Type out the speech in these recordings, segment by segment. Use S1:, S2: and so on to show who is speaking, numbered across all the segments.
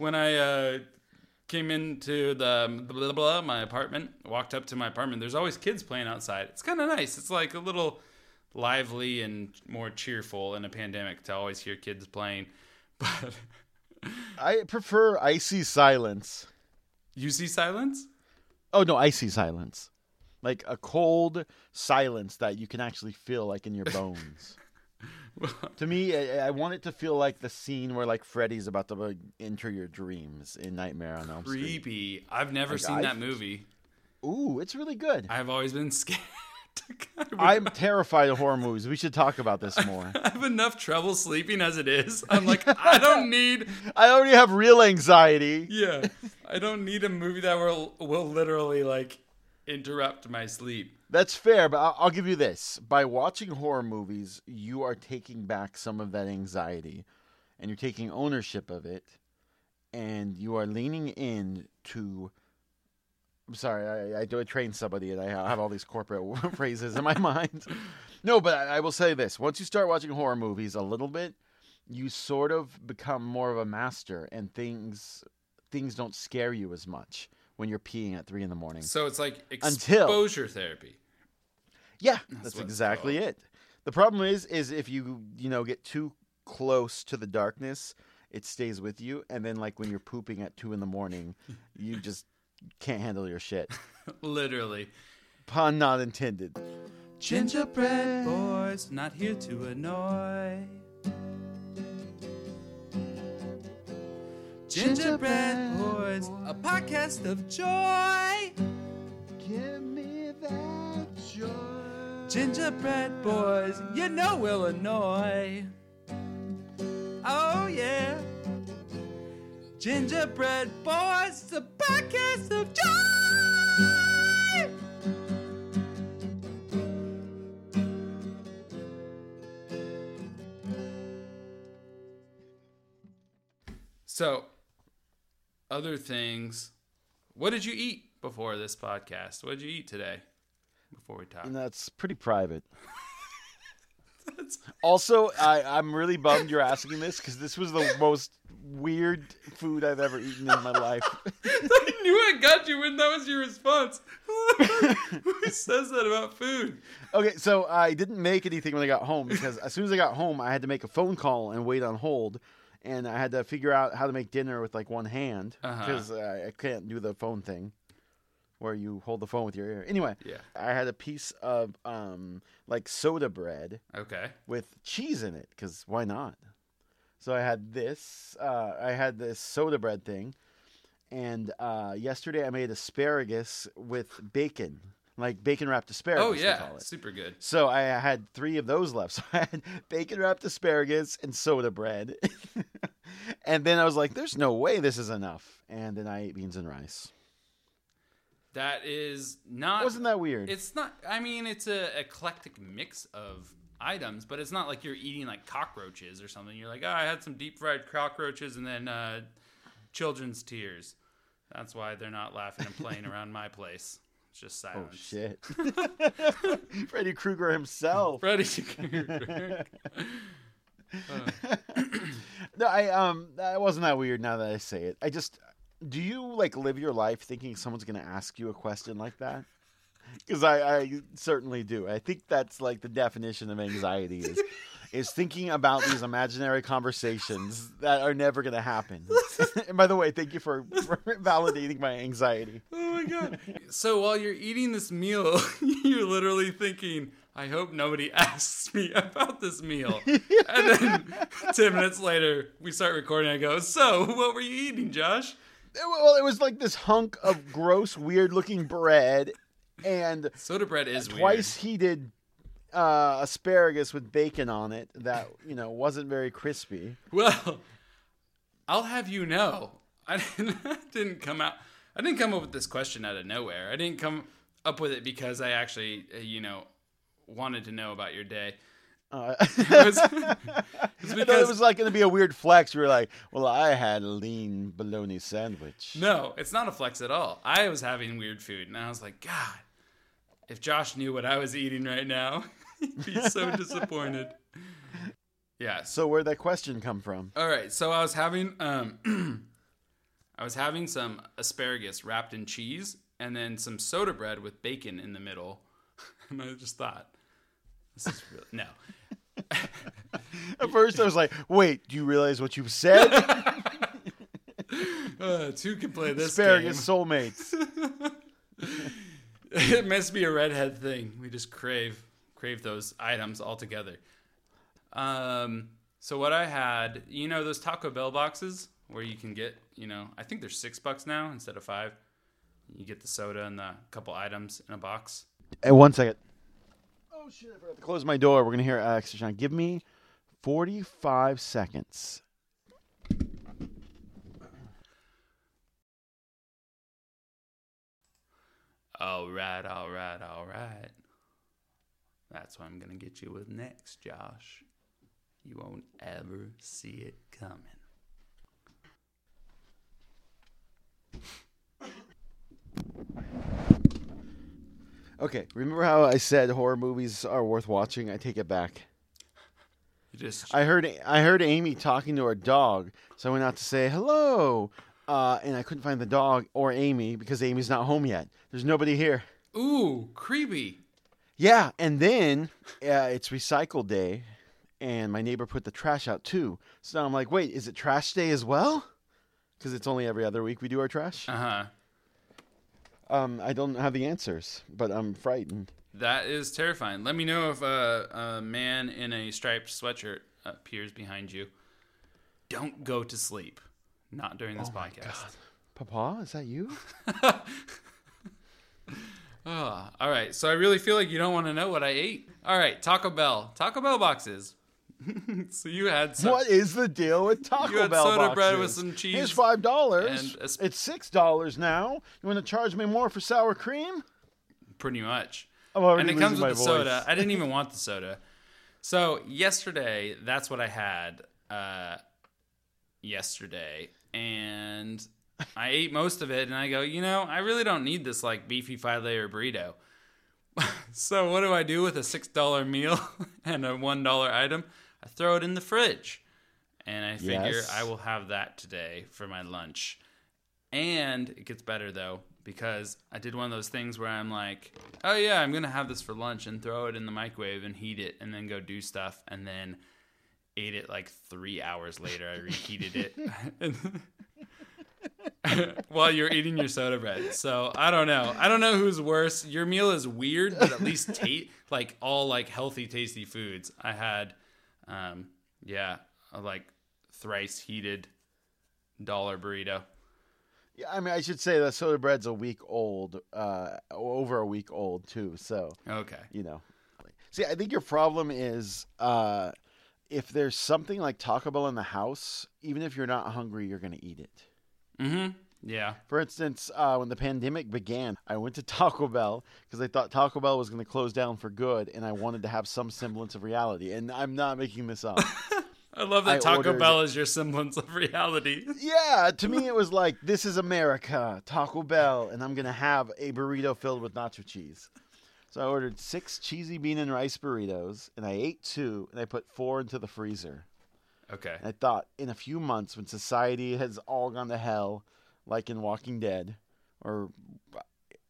S1: when I uh, came into the blah, blah, blah, my apartment, walked up to my apartment. There's always kids playing outside. It's kind of nice. It's like a little lively and more cheerful in a pandemic to always hear kids playing. But
S2: I prefer icy silence.
S1: you see silence?
S2: Oh no, icy silence. Like a cold silence that you can actually feel like in your bones. to me, I, I want it to feel like the scene where like Freddy's about to like, enter your dreams in Nightmare on Elm Street.
S1: Creepy. I've never
S2: Like,
S1: seen
S2: I-
S1: that movie.
S2: Ooh, it's really good.
S1: I've always been scared.
S2: I'm terrified of horror movies. We should talk about this more.
S1: I have enough trouble sleeping as it is. I'm like, I don't need
S2: I already have real anxiety.
S1: Yeah, I don't need a movie that will will literally like interrupt my sleep.
S2: That's fair, but I'll, I'll give you this: by watching horror movies, you are taking back some of that anxiety, and you're taking ownership of it, and you are leaning in to. I'm sorry, I, I do a train somebody, and I have all these corporate phrases in my mind. No, but I, I will say this: once you start watching horror movies a little bit, you sort of become more of a master, and things things don't scare you as much when you're peeing at three in the morning.
S1: So it's like
S2: Until-
S1: exposure therapy.
S2: Yeah,
S1: That's
S2: that's, exactly it. The problem is, is if you you know get too close to the darkness, it stays with you, and then like when you're pooping at two in the morning, you just can't handle your shit.
S1: Literally.
S2: Pun not intended.
S1: Gingerbread boys, not here to annoy. Gingerbread boys, a podcast of joy.
S2: Give me that joy.
S1: Gingerbread boys, you know Illinois. Oh yeah. Gingerbread boys, the podcast of joy. So, other things. What did you eat before this podcast? What did you eat today? Before we talk.
S2: And that's pretty private. Also, I, I'm really bummed you're asking this because this was the most weird food I've ever eaten in my life.
S1: I knew I got you when that was your response. Who says that about food?
S2: Okay, so I didn't make anything when I got home because as soon as I got home, I had to make a phone call and wait on hold, and I had to figure out how to make dinner with like one hand
S1: Uh-huh.
S2: because I, I can't do the phone thing where you hold the phone with your ear. Anyway,
S1: Yeah.
S2: I had a piece of um like soda bread
S1: Okay.
S2: with cheese in it because why not? So I had this. Uh, I had this soda bread thing, and uh, yesterday I made asparagus with bacon, like bacon wrapped asparagus.
S1: Oh yeah,
S2: call it.
S1: super good.
S2: So I had three of those left. So I had bacon wrapped asparagus and soda bread. and then I was like, there's no way this is enough. And then I ate beans and rice.
S1: That is not.
S2: Wasn't that weird?
S1: It's not. I mean, it's a eclectic mix of items, but it's not like you're eating like cockroaches or something. You're like, oh, I had some deep fried cockroaches and then uh, children's tears. That's why they're not laughing and playing around my place. It's just
S2: oh, shit. Freddy Krueger himself.
S1: Freddy Krueger.
S2: No, I um, that wasn't that weird. Now that I say it, I just do you like live your life thinking someone's gonna ask you a question like that? Because I, I certainly do. I think that's like the definition of anxiety is is thinking about these imaginary conversations that are never gonna happen. and by the way, thank you for, for validating my anxiety.
S1: Oh my god. So while you're eating this meal, you're literally thinking, I hope nobody asks me about this meal. and then 10 minutes later, we start recording. I go, So, what were you eating, Josh?
S2: Well, it was like this hunk of gross, weird looking bread, and
S1: Soda bread is
S2: twice heated uh, asparagus with bacon on it that you know wasn't very crispy.
S1: Well, I'll have you know, I didn't, come out. I didn't come up with this question out of nowhere. I didn't come up with it because I actually, uh, you know, wanted to know about your day.
S2: Uh,
S1: It was, it's
S2: I thought it was like going to be a weird flex. You were like, "Well, I had a lean bologna sandwich."
S1: No, it's not a flex at all. I was having weird food, and I was like, God, if Josh knew what I was eating right now, he'd be so disappointed. Yeah. So,
S2: So where'd that question come from?
S1: all right. So I was having um, I was having some asparagus wrapped in cheese and then some soda bread with bacon in the middle. and I just thought, this is really, no.
S2: At first, I was like, "Wait, do you realize what you've said?"
S1: Uh, two can play this
S2: Asparagus
S1: game.
S2: soulmates.
S1: it must be a redhead thing. We just crave crave those items altogether. Um, so what I had, you know, those Taco Bell boxes where you can get, you know, I think they're six bucks now instead of five. You get the soda and the couple items in a box.
S2: Hey, one second. Oh shit! I forgot to close my door. We're gonna hear Alex Deshawn. Give me forty-five seconds.
S1: All right, all right, all right. That's what I'm gonna get you with next, Josh. You won't ever see it coming.
S2: Okay, remember how I said horror movies are worth watching? I take it back.
S1: You just
S2: I heard I heard Amy talking to her dog, so I went out to say hello, uh, and I couldn't find the dog or Amy because Amy's not home yet. There's nobody here.
S1: ooh creepy.
S2: Yeah, and then uh, it's recycle day, and my neighbor put the trash out too. So now I'm like, wait, is it trash day as well? Because it's only every other week we do our trash.
S1: Uh huh.
S2: Um, I don't have the answers, but I'm frightened.
S1: That is terrifying. Let me know if a, a man in a striped sweatshirt appears behind you. Don't go to sleep. Not during this
S2: Oh my
S1: podcast.
S2: Papa, is that you?
S1: Oh, all right. So I really feel like you don't want to know what I ate. All right, Taco Bell. Taco Bell boxes. so you had some.
S2: what is the deal with Taco
S1: You had
S2: Bell
S1: soda bread with some cheese
S2: Here's five dollars.
S1: sp-
S2: It's six dollars now. You want to charge me more for sour cream?
S1: Pretty much. And it comes with the
S2: my
S1: soda. I didn't even want the soda. So yesterday, that's what I had. Uh, yesterday, and I ate most of it, and I go, you know, I really don't need this like beefy five layer burrito. so what do I do with a six dollar meal and a one dollar item? I throw it in the fridge, and I figure
S2: Yes.
S1: I will have that today for my lunch. And it gets better though because I did one of those things where I'm like, oh yeah, I'm gonna have this for lunch and throw it in the microwave and heat it and then go do stuff and then ate it like three hours later. I reheated it while you're eating your soda bread. So I don't know. I don't know who's worse. Your meal is weird, but at least taste like all like healthy, tasty foods. I had, um, yeah, like thrice heated dollar burrito.
S2: Yeah, I mean, I should say that soda bread's a week old, uh, over a week old too. So
S1: Okay.
S2: you know, see, I think your problem is uh, if there's something like Taco Bell in the house, even if you're not hungry, you're gonna eat it.
S1: Mm-hmm. Yeah.
S2: For instance, uh, when the pandemic began, I went to Taco Bell because I thought Taco Bell was going to close down for good, and I wanted to have some semblance of reality. And I'm not making this up.
S1: I love that
S2: I
S1: Taco
S2: ordered-
S1: Bell is your semblance of reality.
S2: yeah, to me, it was like this is America, Taco Bell, and I'm going to have a burrito filled with nacho cheese. So I ordered six cheesy bean and rice burritos, and I ate two, and I put four into the freezer.
S1: Okay.
S2: And I thought, in a few months, when society has all gone to hell, like in Walking Dead, or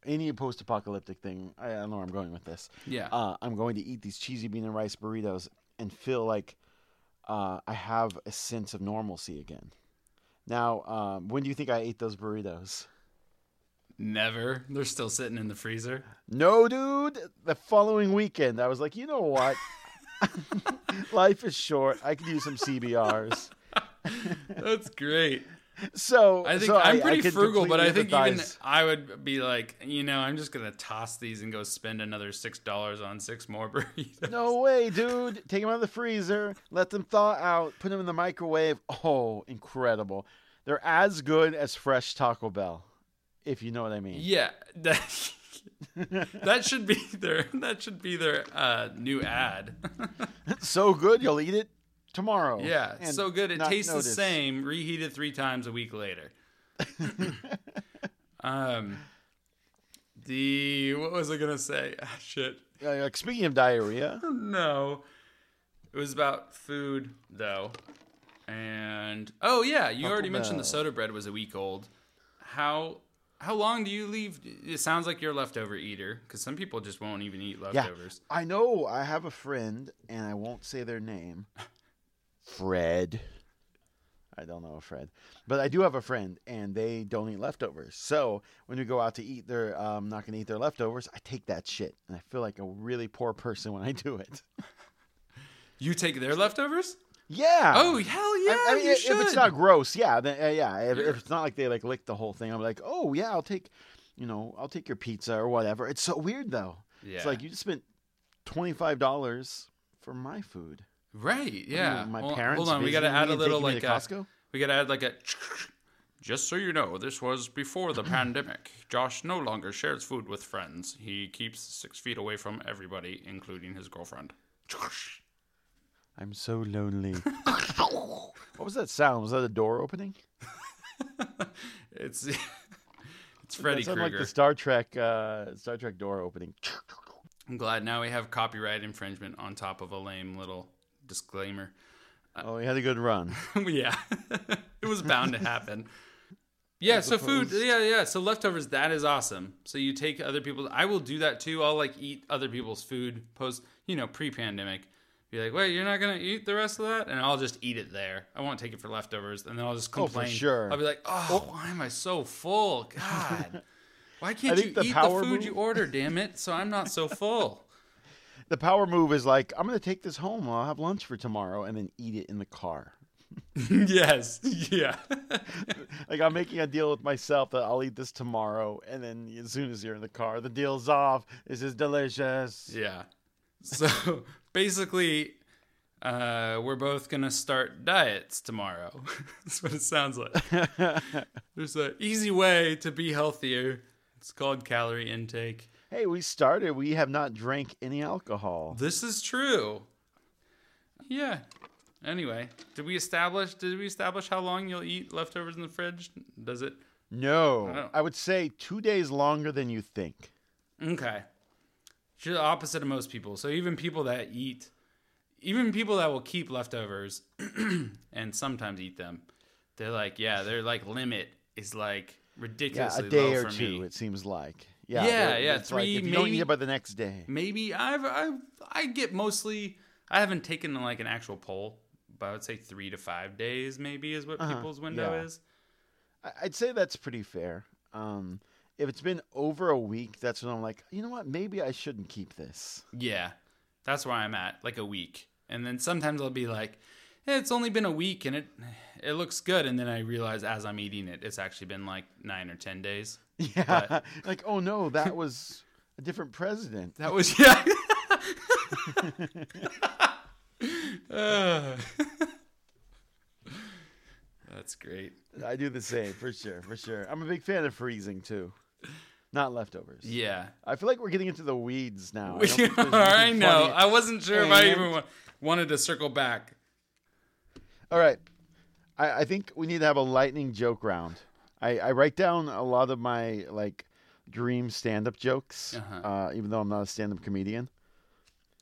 S2: any post-apocalyptic thing, I don't know where I'm going with this.
S1: Yeah.
S2: Uh, I'm going to eat these cheesy bean and rice burritos and feel like uh, I have a sense of normalcy again. Now, um, when do you think I ate those burritos?
S1: Never. They're still sitting in the freezer.
S2: No, dude. The following weekend, I was like, you know what? Life is short. I could use some CBRs.
S1: That's great.
S2: So
S1: I think
S2: so
S1: I'm
S2: I
S1: pretty
S2: could
S1: frugal, but I think even. I would be like, you know, I'm just gonna toss these and go spend another six dollars on six more burritos.
S2: No way, dude. Take them out of the freezer, let them thaw out, put them in the microwave. Oh, incredible. They're as good as fresh Taco Bell, if you know what I mean.
S1: Yeah, that, that should be their that should be their uh, new ad.
S2: so good, you'll eat it tomorrow.
S1: yeah,
S2: and
S1: so good it tastes
S2: notice.
S1: the same, reheated three times a week later. um, the what was I gonna say? Ah, shit.
S2: Uh, like, speaking of diarrhea,
S1: No. It was about food though. And oh yeah, you
S2: Taco
S1: already mentioned the soda bread was a week old. how how long do you leave? It sounds like you're a leftover eater because some people just won't even eat leftovers.
S2: Yeah, I know. I have a friend, and I won't say their name. Fred. I don't know Fred, but I do have a friend, and they don't eat leftovers. So when we go out to eat, they're um, not going to eat their leftovers. I take that shit, and I feel like a really poor person when I do it.
S1: You take their leftovers?
S2: Yeah.
S1: Oh hell yeah!
S2: I, I mean,
S1: you
S2: if it's not gross, yeah, then uh, yeah. If, if it's not like they like lick the whole thing, I'm like, oh yeah, I'll take, you know, I'll take your pizza or whatever. It's so weird though.
S1: yeah.
S2: It's like you just spent twenty five dollars for my food.
S1: Right, yeah.
S2: my
S1: Hold-
S2: parents.
S1: Hold on, we got to add a little like a,
S2: Costco.
S1: we got to add like a. Just so you know, this was before the pandemic. Josh no longer shares food with friends. He keeps six feet away from everybody, including his girlfriend.
S2: I'm so lonely. what was that sound? Was that a door opening?
S1: It's it's Freddy
S2: sounded like
S1: Krueger.
S2: the Star Trek uh, Star Trek door opening.
S1: I'm glad now we have copyright infringement on top of a lame little disclaimer.
S2: Uh, oh, he had a good run.
S1: yeah, it was bound to happen. Yeah, so food, yeah, yeah. So leftovers, that is awesome. So you take other people's. I will do that too. I'll like eat other people's food post, you know, pre-pandemic. Be like, wait, you're not gonna eat the rest of that, and I'll just eat it there. I won't take it for leftovers, and then I'll just
S2: Oh, for
S1: complain.
S2: sure.
S1: I'll be like, oh, oh. why am I so full? God, why can't you
S2: the
S1: eat the food
S2: move-
S1: you order? Damn it! So I'm not so full.
S2: The power move is like, I'm going to take this home. I'll have lunch for tomorrow and then eat it in the car.
S1: yes, yeah.
S2: Like I'm making a deal with myself that I'll eat this tomorrow, and then as soon as you're in the car, the deal's off. This is delicious.
S1: Yeah. So basically, uh, we're both gonna start diets tomorrow. That's what it sounds like. There's an easy way to be healthier. It's called calorie intake.
S2: Hey, we started. We have not drank any alcohol.
S1: This is true. Yeah. Anyway, did we establish? Did we establish how long you'll eat leftovers in the fridge? Does it?
S2: No,
S1: I
S2: I would say two days longer than you think.
S1: Okay. You're the opposite of most people. So even people that eat, even people that will keep leftovers and sometimes eat them, they're like, yeah, their like limit is like ridiculously Yeah,
S2: a day
S1: low
S2: or
S1: for
S2: two.
S1: me.
S2: It seems like. Yeah,
S1: Yeah, yeah,
S2: it's like
S1: three,
S2: if you don't
S1: maybe-
S2: eat it by the next day.
S1: Maybe I've I I get mostly. I haven't taken like an actual poll, but I would say three to five days maybe is what
S2: Uh-huh,
S1: people's window
S2: yeah.
S1: is.
S2: I'd say that's pretty fair. Um, if it's been over a week, that's when I'm like, you know what? Maybe I shouldn't keep this.
S1: Yeah, that's where I'm at, like a week. And then sometimes I'll be like, eh, it's only been a week and it it looks good. And then I realize as I'm eating it, it's actually been like nine or ten days.
S2: Yeah, like oh no, that was a different president.
S1: That was yeah. Uh, that's great.
S2: I do the same for sure, for sure. I'm a big fan of freezing too, not leftovers.
S1: Yeah.
S2: I feel like we're getting into the weeds now. I,
S1: We
S2: don't think there's
S1: are, I know. I wasn't sure if I even wa- wanted to circle back.
S2: All right. I, I think we need to have a lightning joke round. I, I write down a lot of my like dream stand up jokes,
S1: Uh-huh.
S2: uh, even though I'm not a stand up comedian.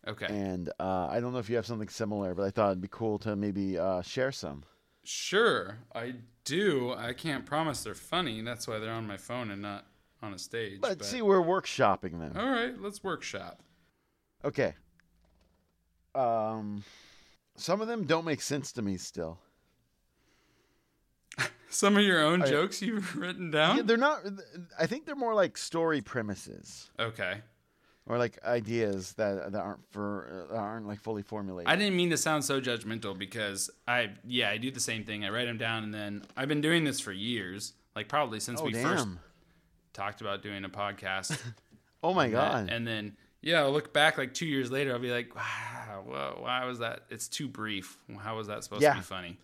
S1: Okay.
S2: And uh, I don't know if you have something similar, but I thought it'd be cool to maybe uh, share some.
S1: Sure, I do. I can't promise they're funny. That's why they're on my phone and not on a stage.
S2: Let's
S1: but-
S2: see, we're workshopping them.
S1: All right, let's workshop.
S2: Okay. Um, some of them don't make sense to me still.
S1: Some of your own
S2: I-
S1: jokes you've written down?
S2: Yeah, they're not. I think they're more like story premises
S1: okay.
S2: or like ideas that that aren't for uh, aren't like fully formulated.
S1: I didn't mean to sound so judgmental because I, yeah, I do the same thing. I write them down and then I've been doing this for years, like probably since
S2: oh
S1: we
S2: damn!
S1: first talked about doing a podcast.
S2: oh my
S1: and
S2: god!
S1: that- And then, yeah, I'll look back like two years later, I'll be like, wow, whoa, why was that? It's too brief. How was that supposed
S2: Yeah.
S1: to be funny?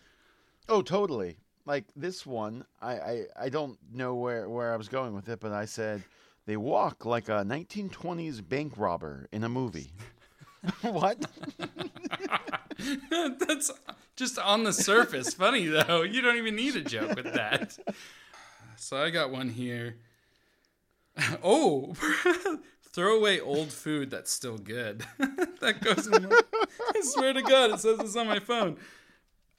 S2: oh totally. Like this one, I, I I don't know where where I was going with it, but I said they walk like a 1920s bank robber in a movie. what?
S1: That's just on the surface funny though. You don't even need a joke with that. So I got one here. Oh, throw away old food that's still good. that goes. In my, I swear to God, it says this on my phone.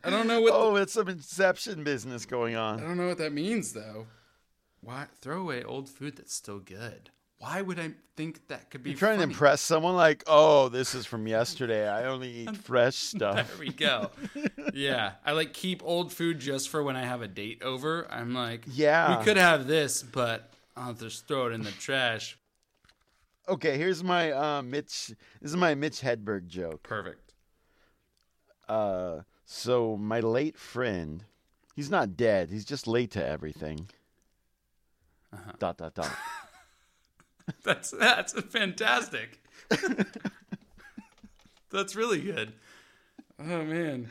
S1: I don't know what.
S2: Oh, it's some Inception business going on.
S1: I don't know what that means though. why throw away old food that's still good? Why would I think that could be
S2: You're trying
S1: funny?
S2: to impress someone like, oh, this is from yesterday. I only eat fresh stuff.
S1: There we go. yeah, I like keep old food just for when I have a date over. I'm like,
S2: Yeah.
S1: we could have this, but I'll just throw it in the trash.
S2: Okay, here's my uh, Mitch. This is my Mitch Hedberg joke.
S1: Perfect.
S2: Uh, so my late friend, he's not dead. He's just late to everything.
S1: Uh-huh.
S2: Dot dot dot.
S1: That's that's fantastic. that's really good. Oh man,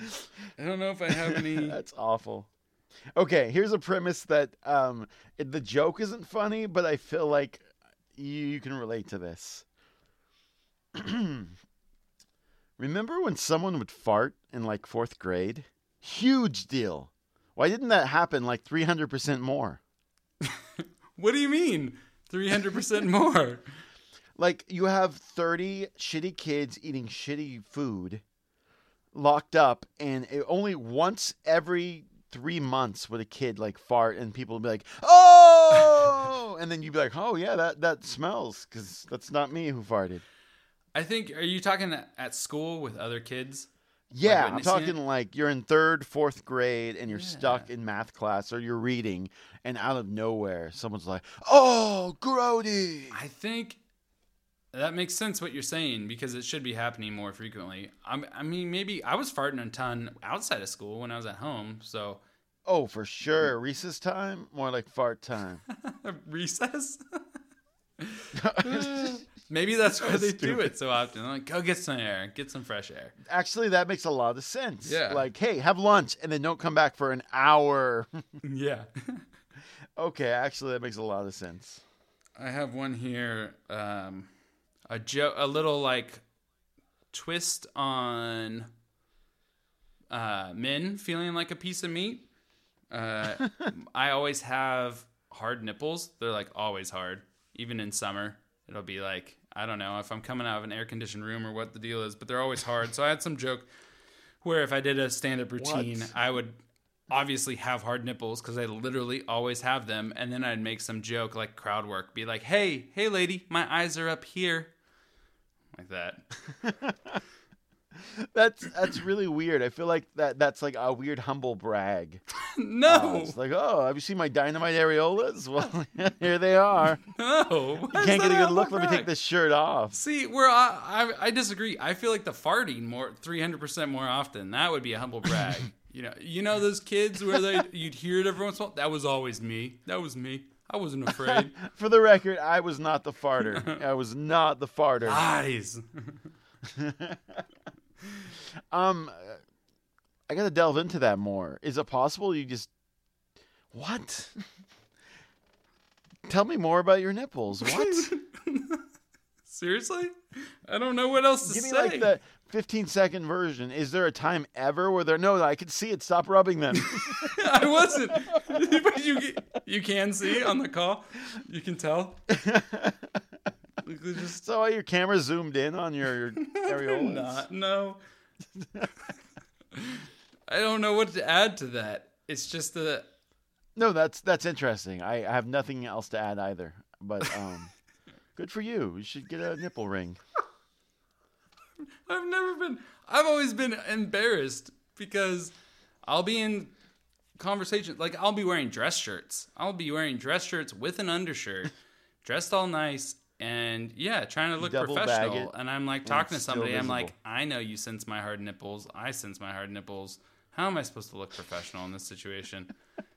S1: I don't know if I have any.
S2: That's awful. Okay, here's a premise that um, it, the joke isn't funny, but I feel like you, you can relate to this. Remember when someone would fart in like fourth grade? Huge deal. Why didn't that happen like 300% more?
S1: What do you mean? Three hundred percent more.
S2: Like you have 30 shitty kids eating shitty food locked up and it, only once every 3 months would a kid like fart and people would be like, "Oh!" and then you'd be like, "Oh yeah, that that smells cuz that's not me who farted."
S1: I think. Are you talking at, school with other kids?
S2: Yeah, I'm talking
S1: it?
S2: like you're in 3rd, 4th grade and you're
S1: Yeah.
S2: stuck in math class or you're reading and out of nowhere someone's like, "Oh, grody."
S1: I think that makes sense what you're saying because it should be happening more frequently. I'm, I mean, maybe I was farting a ton outside of school when I was at home. So
S2: Oh, for sure. Recess time, more like fart time.
S1: recess. maybe that's why they do it so often. Like, go get some air, get some fresh air.
S2: Actually, that makes a lot of sense.
S1: Yeah.
S2: Like, hey, have lunch and then don't come back for an hour.
S1: yeah.
S2: okay, actually, that makes a lot of sense.
S1: I have one here. Um, a jo- a little like twist on uh, men feeling like a piece of meat. Uh, I always have hard nipples. They're like always hard, even in summer. It'll be like I don't know if I'm coming out of an air conditioned room or what the deal is, but they're always hard. So I had some joke where if I did a stand up routine,
S2: What?
S1: I would obviously have hard nipples because I literally always have them, and then I'd make some joke like crowd work, be like, "Hey, hey, lady, my eyes are up here," like that.
S2: That's that's really weird. I feel like that that's like a weird humble brag.
S1: no, uh,
S2: It's like, oh, have you seen my dynamite areolas? Well, here they are.
S1: no,
S2: You can't get a good look. Let me take this shirt off.
S1: See, where I, I I disagree. I feel like the farting more three hundred percent more often. That would be a humble brag. you know, you know those kids where they you'd hear it every once in a while. That was always me. That was me. I wasn't afraid.
S2: For the record, I was not the farter. I was not the farter.
S1: Eyes.
S2: Um, I gotta delve into that more. Is it possible you just what? Tell me more about your nipples. What?
S1: Seriously? I don't know what else to say.
S2: Give me
S1: say.
S2: like the 15 second version. Is there a time ever where there? No, I can see it. Stop rubbing them.
S1: I wasn't. but you you can see on the call. You can tell. Just
S2: so your camera zoomed in on your, your areolas.
S1: not. No. I don't know what to add to that. It's just the.
S2: No, that's that's interesting. I, I have nothing else to add either. But um, good for you. You should get a nipple ring.
S1: I've never been. I've always been embarrassed because I'll be in conversation. Like I'll be wearing dress shirts. I'll be wearing dress shirts with an undershirt, dressed all nice, and yeah, trying to look
S2: Double
S1: professional. And I'm like talking to somebody. I'm like, I know you sense my hard nipples. I sense my hard nipples. How am I supposed to look professional in this situation?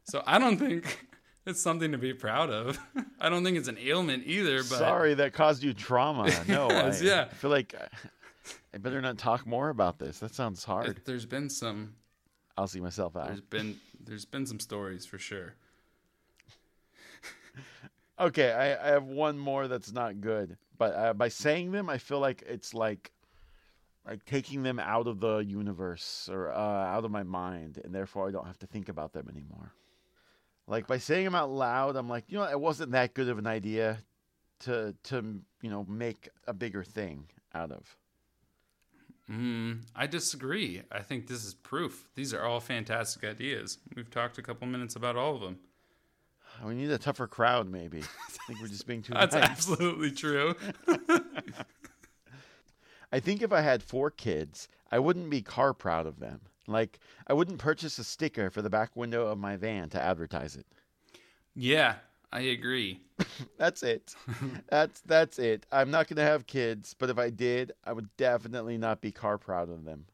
S1: so I don't think it's something to be proud of. I don't think it's an ailment either. But
S2: Sorry that caused you trauma. No, I,
S1: yeah.
S2: I feel like I, better not talk more about this. That sounds hard.
S1: there's been some
S2: I'll see myself out.
S1: There's been there's been some stories for sure.
S2: Okay, I, I have one more that's not good, but uh, by saying them, I feel like it's like like taking them out of the universe or uh, out of my mind, and therefore I don't have to think about them anymore. Like by saying them out loud, I'm like, you know, it wasn't that good of an idea to to you know make a bigger thing out of.
S1: Mm, I disagree. I think this is proof. These are all fantastic ideas. We've talked a couple minutes about all of them.
S2: We need a tougher crowd, maybe. I think we're just being too
S1: That's
S2: nice.
S1: absolutely true.
S2: I think if I had four kids, I wouldn't be car proud of them. Like, I wouldn't purchase a sticker for the back window of my van to advertise it.
S1: Yeah, I agree.
S2: That's it. that's that's it. I'm not gonna have kids, but if I did, I would definitely not be car proud of them.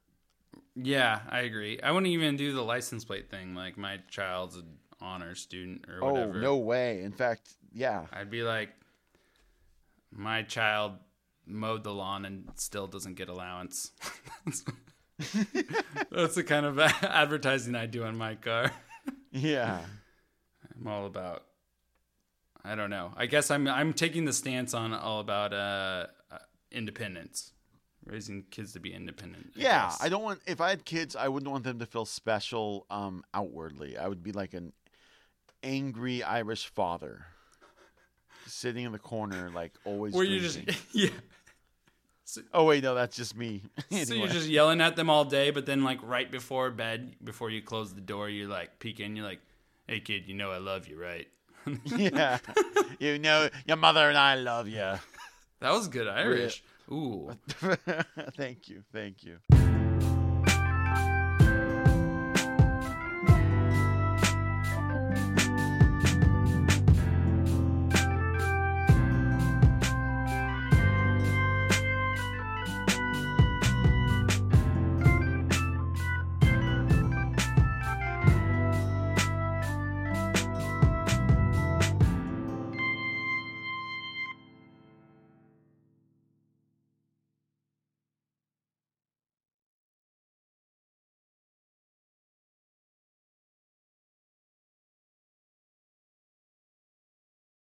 S1: Yeah, I agree. I wouldn't even do the license plate thing. Like my child's honor student or whatever.
S2: Oh
S1: whatever.
S2: no way! In fact, yeah,
S1: I'd be like, my child mowed the lawn and still doesn't get allowance. That's the kind of advertising I do on my car.
S2: yeah.
S1: I'm all about. I don't know. I guess I'm I'm taking the stance on all about uh, uh independence, raising kids to be independent. I
S2: Yeah,
S1: guess.
S2: I don't want. If I had kids, I wouldn't want them to feel special um, outwardly. I would be like an angry Irish father, sitting in the corner, like always.
S1: Where you just yeah.
S2: Oh wait, no, that's just me.
S1: So you're just yelling at them all day, but then like right before bed, before you close the door, you're like peek in. You're like, "Hey kid, you know I love you, right?"
S2: yeah, you know, your mother and I love you.
S1: That was good Irish. Ooh.
S2: thank you, thank you.